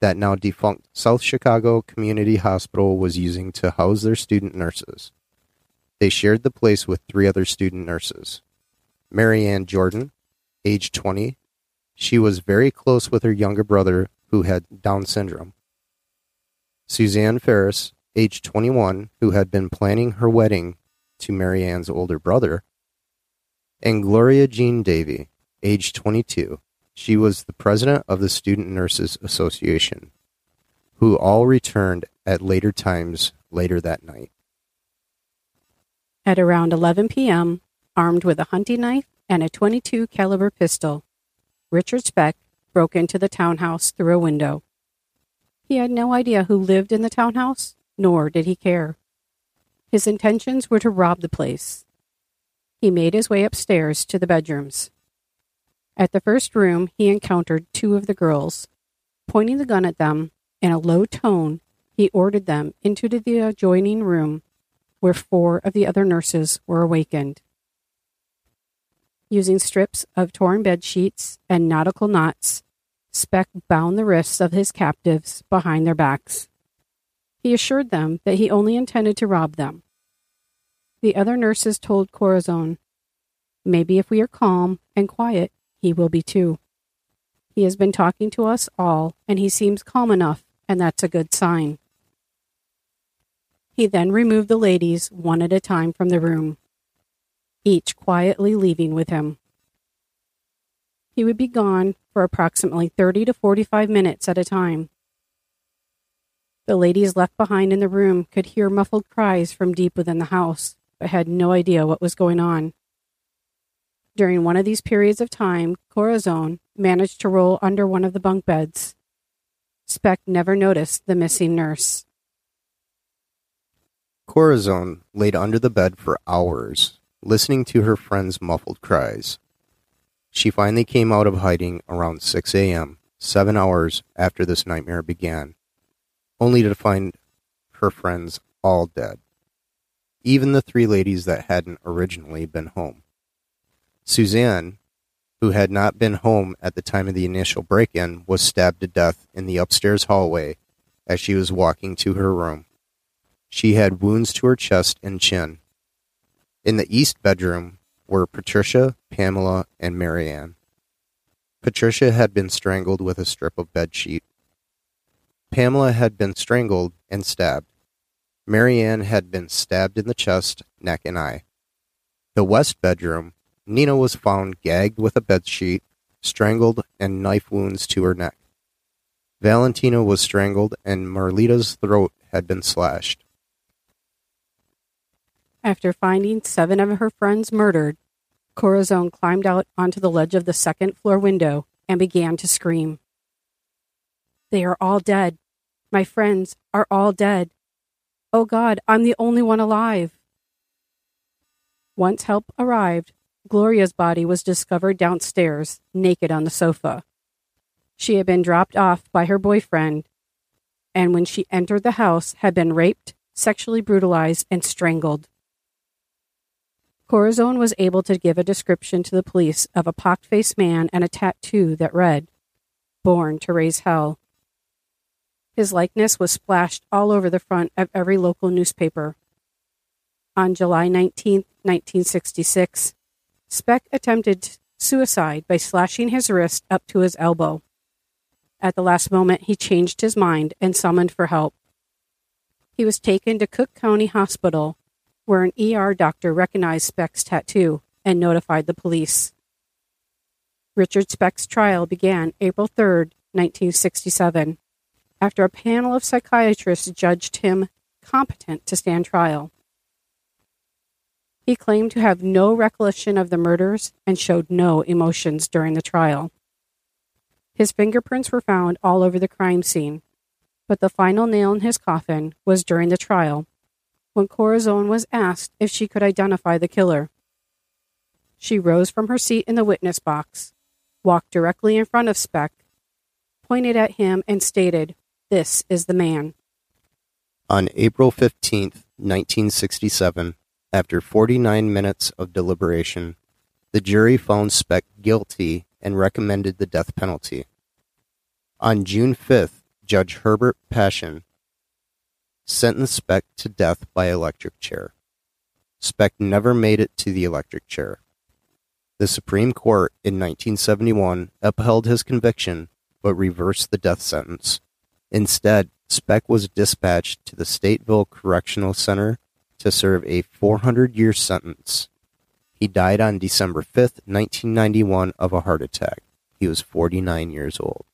that now defunct South Chicago Community Hospital was using to house their student nurses. They shared the place with three other student nurses. Marianne Jordan, age 20, she was very close with her younger brother who had Down syndrome. Suzanne Farris, age 21, who had been planning her wedding to Marianne's older brother. And Gloria Jean Davy, age 22, she was the president of the Student Nurses Association, who all returned at later times later that night. At around 11 p.m., armed with a hunting knife and a 22 caliber pistol, Richard Speck broke into the townhouse through a window. He had no idea who lived in the townhouse, nor did he care. His intentions were to rob the place. He made his way upstairs to the bedrooms. At the first room, he encountered two of the girls. Pointing the gun at them, in a low tone, he ordered them into the adjoining room where four of the other nurses were awakened. Using strips of torn bed sheets and nautical knots, Speck bound the wrists of his captives behind their backs. He assured them that he only intended to rob them. The other nurses told Corazon, Maybe if we are calm and quiet, he will be too. He has been talking to us all, and he seems calm enough, and that's a good sign. He then removed the ladies one at a time from the room, each quietly leaving with him. He would be gone for approximately 30 to 45 minutes at a time. The ladies left behind in the room could hear muffled cries from deep within the house, but had no idea what was going on. During one of these periods of time, Corazon managed to roll under one of the bunk beds. Speck never noticed the missing nurse. Corazon laid under the bed for hours, listening to her friend's muffled cries. She finally came out of hiding around 6 a.m., seven hours after this nightmare began, only to find her friends all dead. Even the three ladies that hadn't originally been home. Suzanne, who had not been home at the time of the initial break in, was stabbed to death in the upstairs hallway as she was walking to her room. She had wounds to her chest and chin. In the east bedroom were Patricia, Pamela, and Marianne. Patricia had been strangled with a strip of bed sheet. Pamela had been strangled and stabbed. Marianne had been stabbed in the chest, neck, and eye. The west bedroom, Nina was found gagged with a bed sheet, strangled, and knife wounds to her neck. Valentina was strangled, and Merlita's throat had been slashed. After finding seven of her friends murdered, Corazon climbed out onto the ledge of the second floor window and began to scream. They are all dead. My friends are all dead. Oh God, I'm the only one alive. Once help arrived, Gloria's body was discovered downstairs, naked on the sofa. She had been dropped off by her boyfriend, and when she entered the house, had been raped, sexually brutalized, and strangled. Corazon was able to give a description to the police of a pock faced man and a tattoo that read, Born to Raise Hell. His likeness was splashed all over the front of every local newspaper. On July 19, 1966, Speck attempted suicide by slashing his wrist up to his elbow. At the last moment, he changed his mind and summoned for help. He was taken to Cook County Hospital where an ER doctor recognized Speck's tattoo and notified the police. Richard Speck's trial began April 3, 1967, after a panel of psychiatrists judged him competent to stand trial. He claimed to have no recollection of the murders and showed no emotions during the trial. His fingerprints were found all over the crime scene, but the final nail in his coffin was during the trial when Corazon was asked if she could identify the killer. She rose from her seat in the witness box, walked directly in front of Speck, pointed at him, and stated, This is the man. On April 15, 1967, after 49 minutes of deliberation, the jury found Speck guilty and recommended the death penalty. On June 5th, Judge Herbert Paschen sentenced Speck to death by electric chair. Speck never made it to the electric chair. The Supreme Court in 1971 upheld his conviction but reversed the death sentence. Instead, Speck was dispatched to the Stateville Correctional Center to serve a 400 year sentence. He died on December 5, 1991, of a heart attack. He was 49 years old.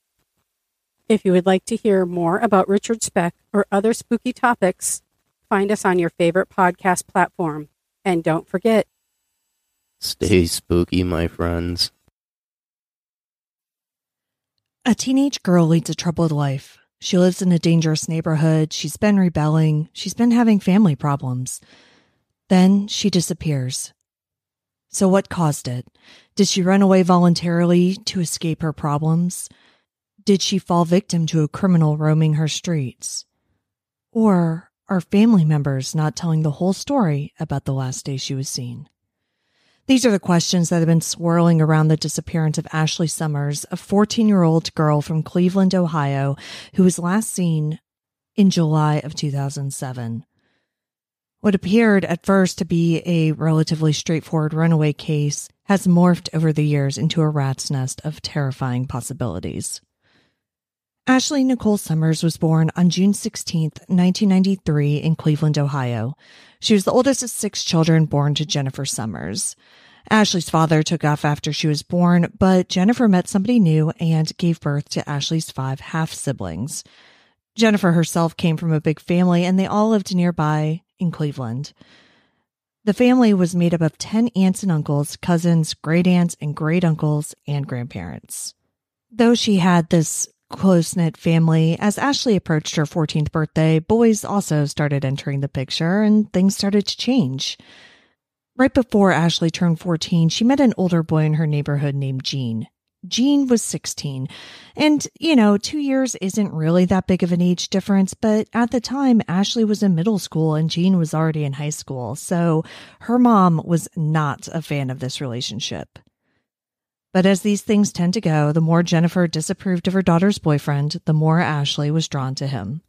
If you would like to hear more about Richard Speck or other spooky topics, find us on your favorite podcast platform. And don't forget, stay spooky, my friends. A teenage girl leads a troubled life. She lives in a dangerous neighborhood. She's been rebelling. She's been having family problems. Then she disappears. So, what caused it? Did she run away voluntarily to escape her problems? Did she fall victim to a criminal roaming her streets? Or are family members not telling the whole story about the last day she was seen? These are the questions that have been swirling around the disappearance of Ashley Summers, a 14 year old girl from Cleveland, Ohio, who was last seen in July of 2007. What appeared at first to be a relatively straightforward runaway case has morphed over the years into a rat's nest of terrifying possibilities. Ashley Nicole Summers was born on June 16, 1993, in Cleveland, Ohio. She was the oldest of six children born to Jennifer Summers. Ashley's father took off after she was born, but Jennifer met somebody new and gave birth to Ashley's five half siblings. Jennifer herself came from a big family and they all lived nearby in Cleveland. The family was made up of 10 aunts and uncles, cousins, great aunts, and great uncles, and grandparents. Though she had this close knit family. As Ashley approached her 14th birthday, boys also started entering the picture and things started to change. Right before Ashley turned 14, she met an older boy in her neighborhood named Gene. Gene was 16. And, you know, two years isn't really that big of an age difference, but at the time, Ashley was in middle school and Gene was already in high school. So her mom was not a fan of this relationship. But as these things tend to go, the more Jennifer disapproved of her daughter's boyfriend, the more Ashley was drawn to him.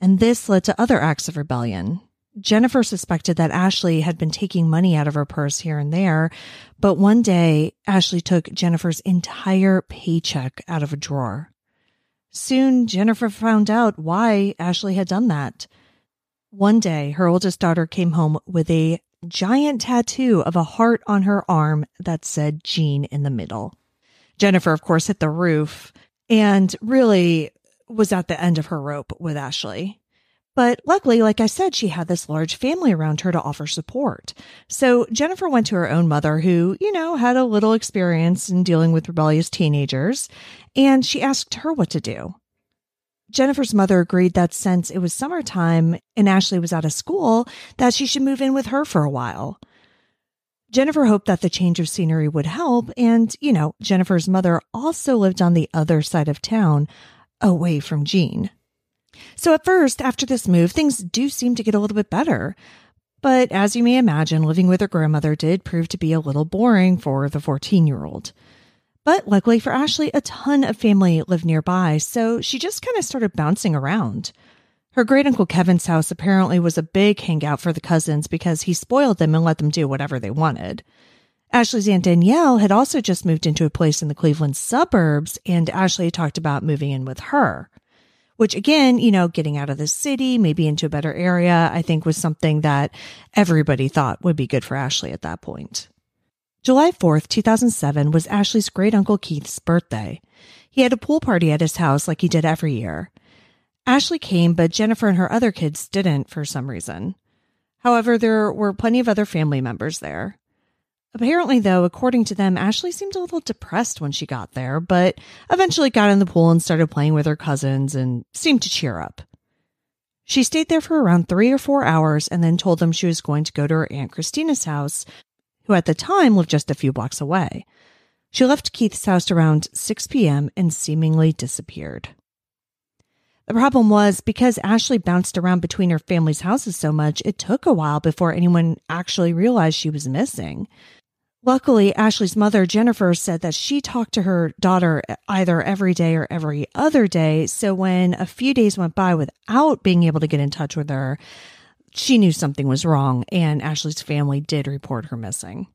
And this led to other acts of rebellion. Jennifer suspected that Ashley had been taking money out of her purse here and there, but one day Ashley took Jennifer's entire paycheck out of a drawer. Soon, Jennifer found out why Ashley had done that. One day, her oldest daughter came home with a giant tattoo of a heart on her arm that said Gene in the middle. Jennifer, of course, hit the roof and really was at the end of her rope with Ashley. But luckily, like I said, she had this large family around her to offer support. So Jennifer went to her own mother, who, you know, had a little experience in dealing with rebellious teenagers, and she asked her what to do. Jennifer's mother agreed that since it was summertime and Ashley was out of school, that she should move in with her for a while. Jennifer hoped that the change of scenery would help. And, you know, Jennifer's mother also lived on the other side of town, away from Gene. So at first, after this move, things do seem to get a little bit better. But as you may imagine, living with her grandmother did prove to be a little boring for the 14 year old. But luckily for Ashley, a ton of family lived nearby, so she just kind of started bouncing around. Her great uncle Kevin's house apparently was a big hangout for the cousins because he spoiled them and let them do whatever they wanted. Ashley's Aunt Danielle had also just moved into a place in the Cleveland suburbs, and Ashley talked about moving in with her. Which again, you know, getting out of the city, maybe into a better area, I think was something that everybody thought would be good for Ashley at that point. July 4th, 2007 was Ashley's great uncle Keith's birthday. He had a pool party at his house like he did every year. Ashley came, but Jennifer and her other kids didn't for some reason. However, there were plenty of other family members there. Apparently, though, according to them, Ashley seemed a little depressed when she got there, but eventually got in the pool and started playing with her cousins and seemed to cheer up. She stayed there for around three or four hours and then told them she was going to go to her Aunt Christina's house who at the time lived just a few blocks away. She left Keith's house around 6 p.m. and seemingly disappeared. The problem was because Ashley bounced around between her family's houses so much, it took a while before anyone actually realized she was missing. Luckily, Ashley's mother, Jennifer, said that she talked to her daughter either every day or every other day. So when a few days went by without being able to get in touch with her, she knew something was wrong, and Ashley's family did report her missing.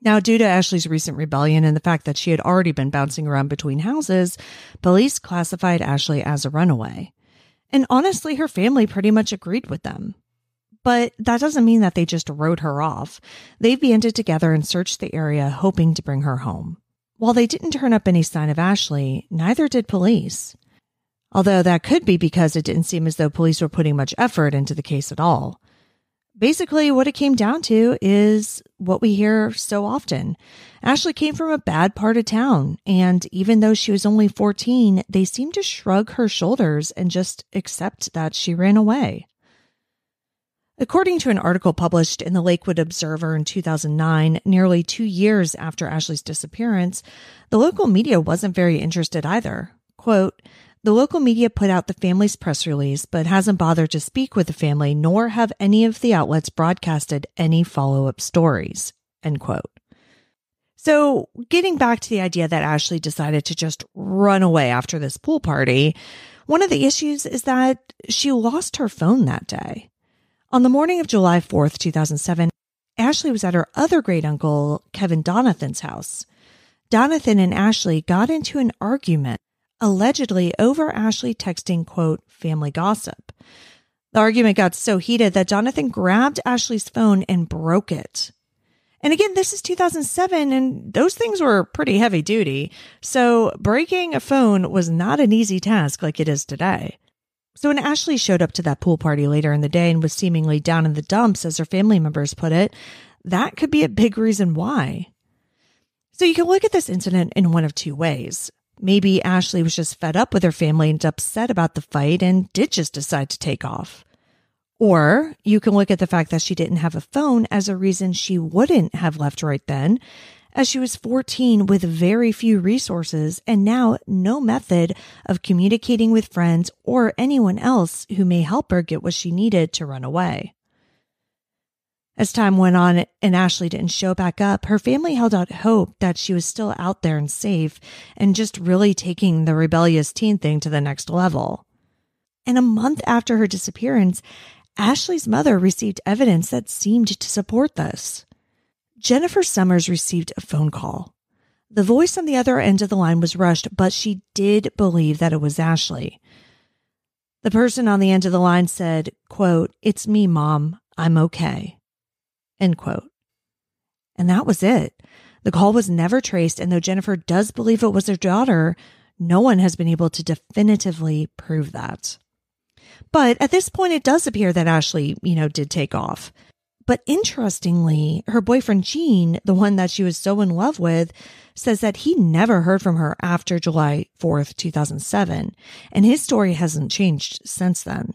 Now, due to Ashley's recent rebellion and the fact that she had already been bouncing around between houses, police classified Ashley as a runaway. And honestly, her family pretty much agreed with them. But that doesn't mean that they just wrote her off. They banded together and searched the area, hoping to bring her home. While they didn't turn up any sign of Ashley, neither did police. Although that could be because it didn't seem as though police were putting much effort into the case at all. Basically, what it came down to is what we hear so often. Ashley came from a bad part of town, and even though she was only 14, they seemed to shrug her shoulders and just accept that she ran away. According to an article published in the Lakewood Observer in 2009, nearly two years after Ashley's disappearance, the local media wasn't very interested either. Quote, the local media put out the family's press release, but hasn't bothered to speak with the family, nor have any of the outlets broadcasted any follow up stories. End quote. So, getting back to the idea that Ashley decided to just run away after this pool party, one of the issues is that she lost her phone that day. On the morning of July 4th, 2007, Ashley was at her other great uncle, Kevin Donathan's house. Donathan and Ashley got into an argument allegedly over Ashley texting, quote, family gossip. The argument got so heated that Donathan grabbed Ashley's phone and broke it. And again, this is 2007 and those things were pretty heavy duty. So breaking a phone was not an easy task like it is today. So when Ashley showed up to that pool party later in the day and was seemingly down in the dumps, as her family members put it, that could be a big reason why. So you can look at this incident in one of two ways. Maybe Ashley was just fed up with her family and upset about the fight and did just decide to take off. Or you can look at the fact that she didn't have a phone as a reason she wouldn't have left right then, as she was 14 with very few resources and now no method of communicating with friends or anyone else who may help her get what she needed to run away. As time went on and Ashley didn't show back up, her family held out hope that she was still out there and safe and just really taking the rebellious teen thing to the next level. And a month after her disappearance, Ashley's mother received evidence that seemed to support this. Jennifer Summers received a phone call. The voice on the other end of the line was rushed, but she did believe that it was Ashley. The person on the end of the line said, quote, It's me, mom. I'm okay. End quote. And that was it. The call was never traced, and though Jennifer does believe it was her daughter, no one has been able to definitively prove that. But at this point, it does appear that Ashley, you know, did take off. But interestingly, her boyfriend Gene, the one that she was so in love with, says that he never heard from her after July 4th, 2007, and his story hasn't changed since then.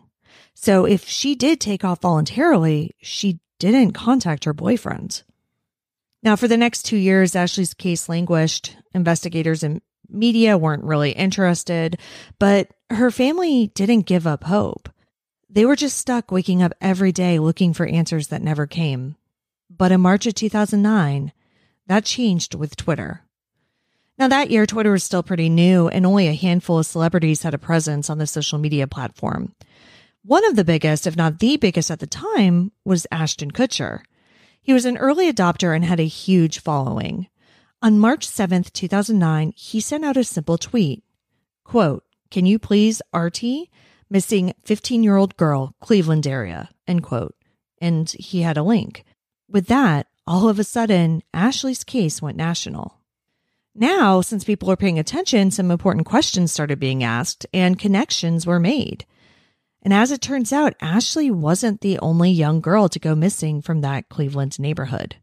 So if she did take off voluntarily, she didn't contact her boyfriend. Now, for the next two years, Ashley's case languished. Investigators and media weren't really interested, but her family didn't give up hope. They were just stuck waking up every day looking for answers that never came. But in March of 2009, that changed with Twitter. Now, that year, Twitter was still pretty new, and only a handful of celebrities had a presence on the social media platform. One of the biggest, if not the biggest at the time, was Ashton Kutcher. He was an early adopter and had a huge following. On March 7th, 2009, he sent out a simple tweet. Quote, can you please RT? Missing 15 year old girl, Cleveland area, end quote. And he had a link. With that, all of a sudden, Ashley's case went national. Now, since people are paying attention, some important questions started being asked and connections were made. And as it turns out, Ashley wasn't the only young girl to go missing from that Cleveland neighborhood.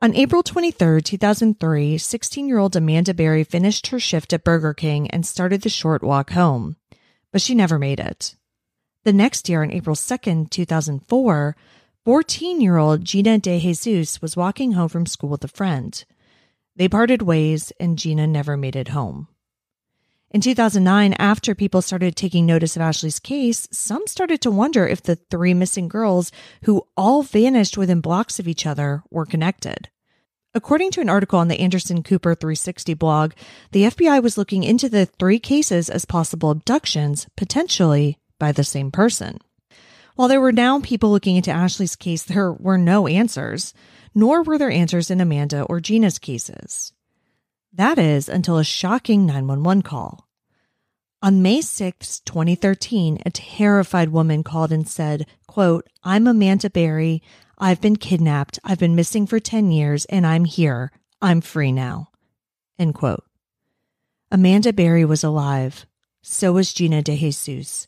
On April 23, 2003, 16 year old Amanda Berry finished her shift at Burger King and started the short walk home, but she never made it. The next year, on April 2, 2004, 14 year old Gina De Jesus was walking home from school with a friend. They parted ways, and Gina never made it home. In 2009, after people started taking notice of Ashley's case, some started to wonder if the three missing girls, who all vanished within blocks of each other, were connected. According to an article on the Anderson Cooper 360 blog, the FBI was looking into the three cases as possible abductions, potentially by the same person. While there were now people looking into Ashley's case, there were no answers, nor were there answers in Amanda or Gina's cases. That is until a shocking 911 call. On May 6, 2013, a terrified woman called and said, quote, I'm Amanda Berry. I've been kidnapped. I've been missing for 10 years and I'm here. I'm free now. End quote. Amanda Berry was alive. So was Gina De Jesus.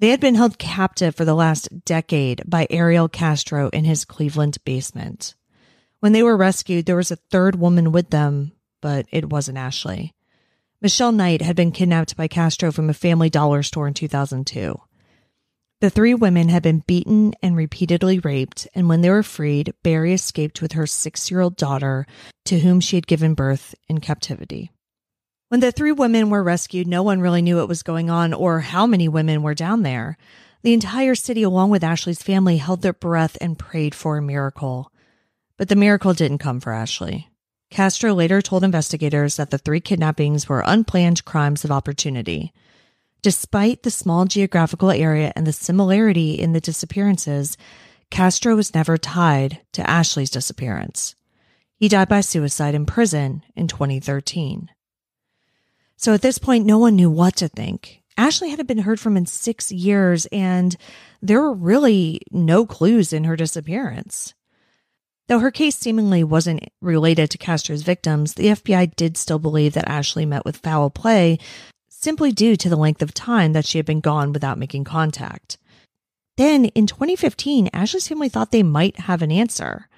They had been held captive for the last decade by Ariel Castro in his Cleveland basement. When they were rescued, there was a third woman with them, but it wasn't Ashley. Michelle Knight had been kidnapped by Castro from a family dollar store in 2002. The three women had been beaten and repeatedly raped, and when they were freed, Berry escaped with her six year old daughter, to whom she had given birth in captivity. When the three women were rescued, no one really knew what was going on or how many women were down there. The entire city, along with Ashley's family, held their breath and prayed for a miracle. But the miracle didn't come for Ashley. Castro later told investigators that the three kidnappings were unplanned crimes of opportunity. Despite the small geographical area and the similarity in the disappearances, Castro was never tied to Ashley's disappearance. He died by suicide in prison in 2013. So at this point, no one knew what to think. Ashley hadn't been heard from in six years, and there were really no clues in her disappearance. Though her case seemingly wasn't related to Castro's victims, the FBI did still believe that Ashley met with foul play simply due to the length of time that she had been gone without making contact. Then in 2015, Ashley's family thought they might have an answer.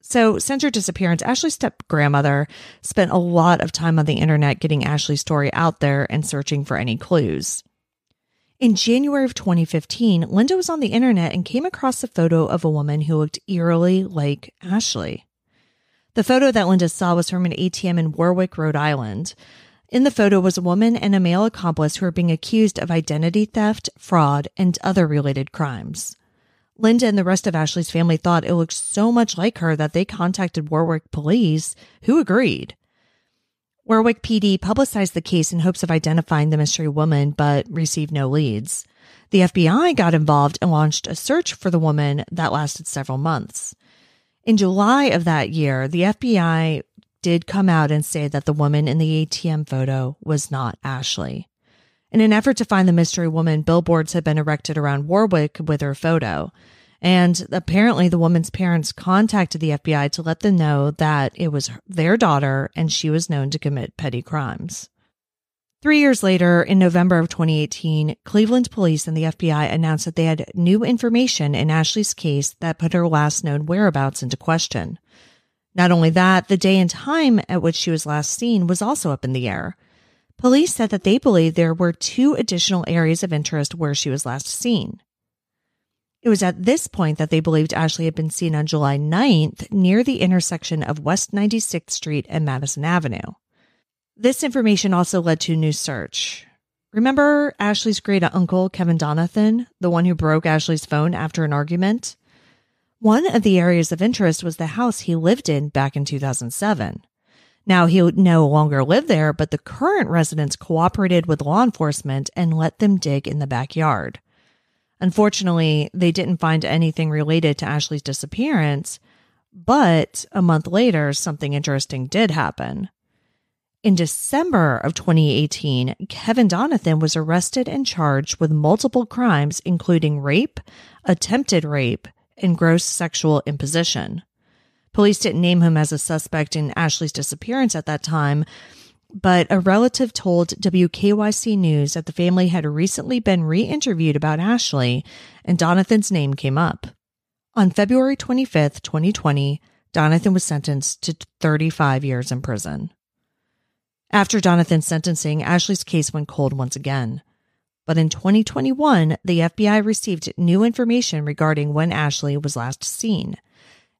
So, since her disappearance, Ashley's step grandmother spent a lot of time on the internet getting Ashley's story out there and searching for any clues. In January of 2015, Linda was on the internet and came across a photo of a woman who looked eerily like Ashley. The photo that Linda saw was from an ATM in Warwick, Rhode Island. In the photo was a woman and a male accomplice who were being accused of identity theft, fraud, and other related crimes. Linda and the rest of Ashley's family thought it looked so much like her that they contacted Warwick police, who agreed. Warwick PD publicized the case in hopes of identifying the mystery woman, but received no leads. The FBI got involved and launched a search for the woman that lasted several months. In July of that year, the FBI did come out and say that the woman in the ATM photo was not Ashley. In an effort to find the mystery woman, billboards had been erected around Warwick with her photo. And apparently, the woman's parents contacted the FBI to let them know that it was their daughter and she was known to commit petty crimes. Three years later, in November of 2018, Cleveland police and the FBI announced that they had new information in Ashley's case that put her last known whereabouts into question. Not only that, the day and time at which she was last seen was also up in the air. Police said that they believed there were two additional areas of interest where she was last seen. It was at this point that they believed Ashley had been seen on July 9th near the intersection of West 96th Street and Madison Avenue. This information also led to a new search. Remember Ashley's great uncle, Kevin Donathan, the one who broke Ashley's phone after an argument? One of the areas of interest was the house he lived in back in 2007. Now, he no longer lived there, but the current residents cooperated with law enforcement and let them dig in the backyard. Unfortunately, they didn't find anything related to Ashley's disappearance, but a month later, something interesting did happen. In December of 2018, Kevin Donathan was arrested and charged with multiple crimes, including rape, attempted rape, and gross sexual imposition. Police didn't name him as a suspect in Ashley's disappearance at that time, but a relative told WKYC News that the family had recently been re interviewed about Ashley, and Donathan's name came up. On February 25th, 2020, Donathan was sentenced to 35 years in prison. After Donathan's sentencing, Ashley's case went cold once again. But in 2021, the FBI received new information regarding when Ashley was last seen.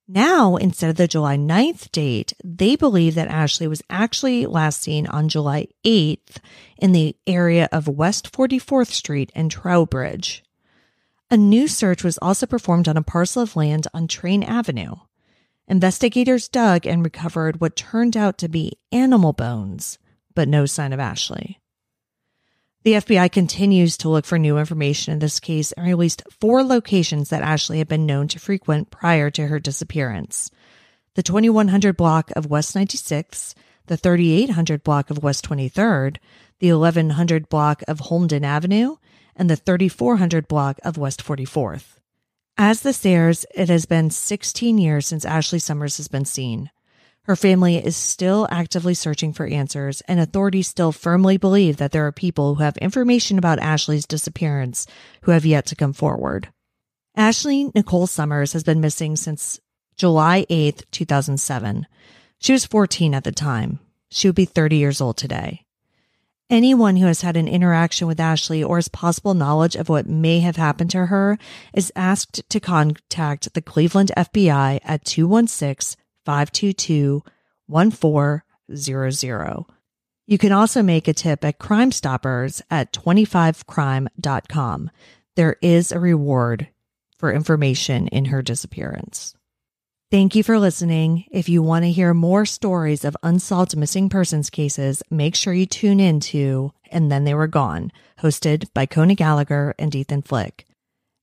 Now, instead of the July 9th date, they believe that Ashley was actually last seen on July 8th in the area of West 44th Street and Trowbridge. A new search was also performed on a parcel of land on Train Avenue. Investigators dug and recovered what turned out to be animal bones but no sign of Ashley. The FBI continues to look for new information in this case and released four locations that Ashley had been known to frequent prior to her disappearance the 2100 block of West 96, the 3800 block of West 23rd, the 1100 block of Holmden Avenue, and the 3400 block of West 44th. As the stairs, it has been 16 years since Ashley Summers has been seen. Her family is still actively searching for answers, and authorities still firmly believe that there are people who have information about Ashley's disappearance who have yet to come forward. Ashley Nicole Summers has been missing since July 8th, 2007. She was 14 at the time. She would be 30 years old today. Anyone who has had an interaction with Ashley or has possible knowledge of what may have happened to her is asked to contact the Cleveland FBI at 216 522 1400. You can also make a tip at Crime Stoppers at 25crime.com. There is a reward for information in her disappearance. Thank you for listening. If you want to hear more stories of unsolved missing persons cases, make sure you tune in to And Then They Were Gone, hosted by Coney Gallagher and Ethan Flick.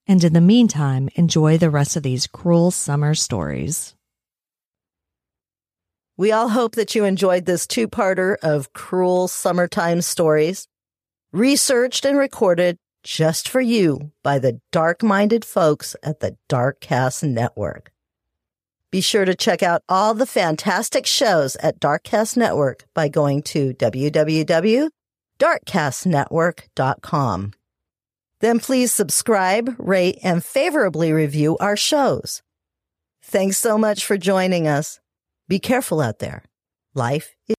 And in the meantime, enjoy the rest of these cruel summer stories. We all hope that you enjoyed this two parter of cruel summertime stories, researched and recorded just for you by the dark minded folks at the Darkcast Network. Be sure to check out all the fantastic shows at Darkcast Network by going to www.darkcastnetwork.com. Then please subscribe, rate, and favorably review our shows. Thanks so much for joining us. Be careful out there. Life